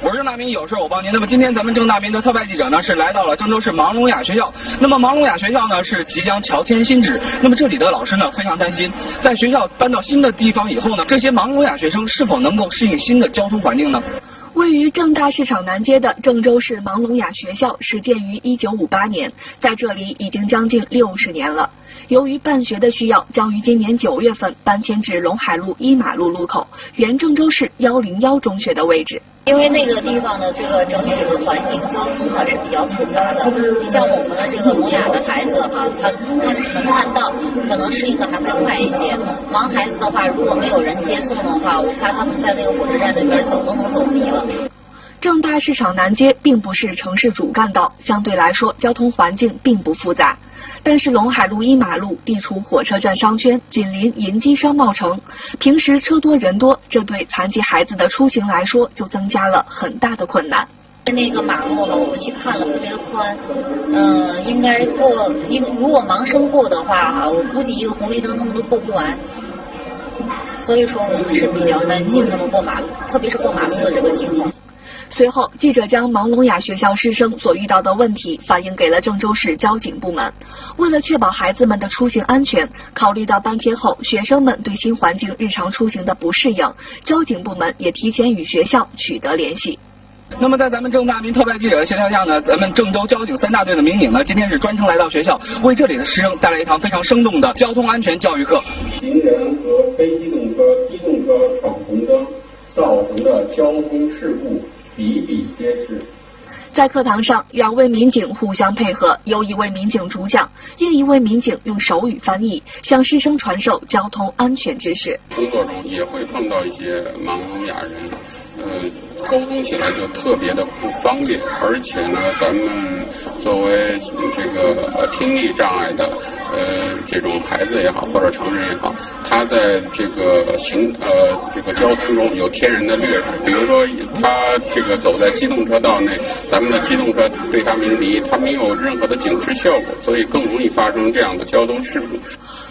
我是郑大明，有事我帮您。那么今天咱们郑大明的特派记者呢是来到了郑州市盲聋哑学校。那么盲聋哑学校呢是即将乔迁新址。那么这里的老师呢非常担心，在学校搬到新的地方以后呢，这些盲聋哑学生是否能够适应新的交通环境呢？位于郑大市场南街的郑州市盲聋哑学校始建于1958年，在这里已经将近六十年了。由于办学的需要，将于今年九月份搬迁至陇海路一马路路口，原郑州市幺零幺中学的位置。因为那个地方的这个整体的环境交通哈是比较复杂的，你像我们的这个聋哑的孩子哈，他他能看到，可能适应的还会快一些。盲孩子的话，如果没有人接送的话，我看他们在那个火车站那边走都能走迷了。正大市场南街并不是城市主干道，相对来说交通环境并不复杂。但是陇海路一马路地处火车站商圈，紧邻银基商贸城，平时车多人多，这对残疾孩子的出行来说就增加了很大的困难。那个马路哈，我们去看了，特别的宽，嗯，应该过应如果盲生过的话哈，我估计一个红绿灯他们都过不完。所以说我们是比较担心他们过马路，特别是过马路的这个情况。随后，记者将盲聋哑学校师生所遇到的问题反映给了郑州市交警部门。为了确保孩子们的出行安全，考虑到搬迁后学生们对新环境日常出行的不适应，交警部门也提前与学校取得联系。那么，在咱们郑大民特派记者的协调下呢，咱们郑州交警三大队的民警呢，今天是专程来到学校，为这里的师生带来一堂非常生动的交通安全教育课。行人和非机动车、机动车闯红灯造成的交通事故。比比皆是。在课堂上，两位民警互相配合，由一位民警主讲，另一位民警用手语翻译，向师生传授交通安全知识。工作中也会碰到一些盲聋哑人。呃，沟通起来就特别的不方便，而且呢，咱们作为这个听力障碍的呃这种孩子也好，或者成人也好，他在这个行呃这个交通中有天然的劣势，比如说他这个走在机动车道内，咱们的机动车对他鸣笛，他没有任何的警示效果，所以更容易发生这样的交通事故。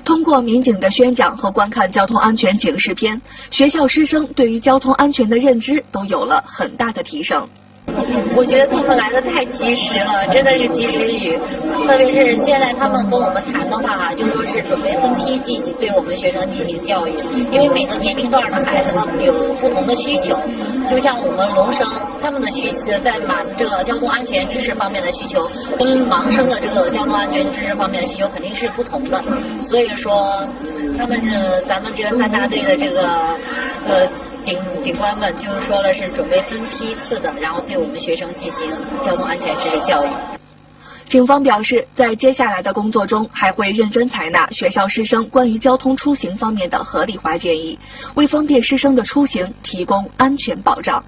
通过民警的宣讲和观看交通安全警示片，学校师生对于交通安全的认知。都有了很大的提升。我觉得他们来的太及时了，真的是及时雨。特别是现在他们跟我们谈的话，就说是准备分批进行对我们学生进行教育，因为每个年龄段的孩子他们有不同的需求。就像我们聋生，他们的需求在满这个交通安全知识方面的需求，跟盲生的这个交通安全知识方面的需求肯定是不同的。所以说，他们这咱们这个三大队的这个呃。警官们就是说了，是准备分批次的，然后对我们学生进行交通安全知识教育。警方表示，在接下来的工作中，还会认真采纳学校师生关于交通出行方面的合理化建议，为方便师生的出行提供安全保障。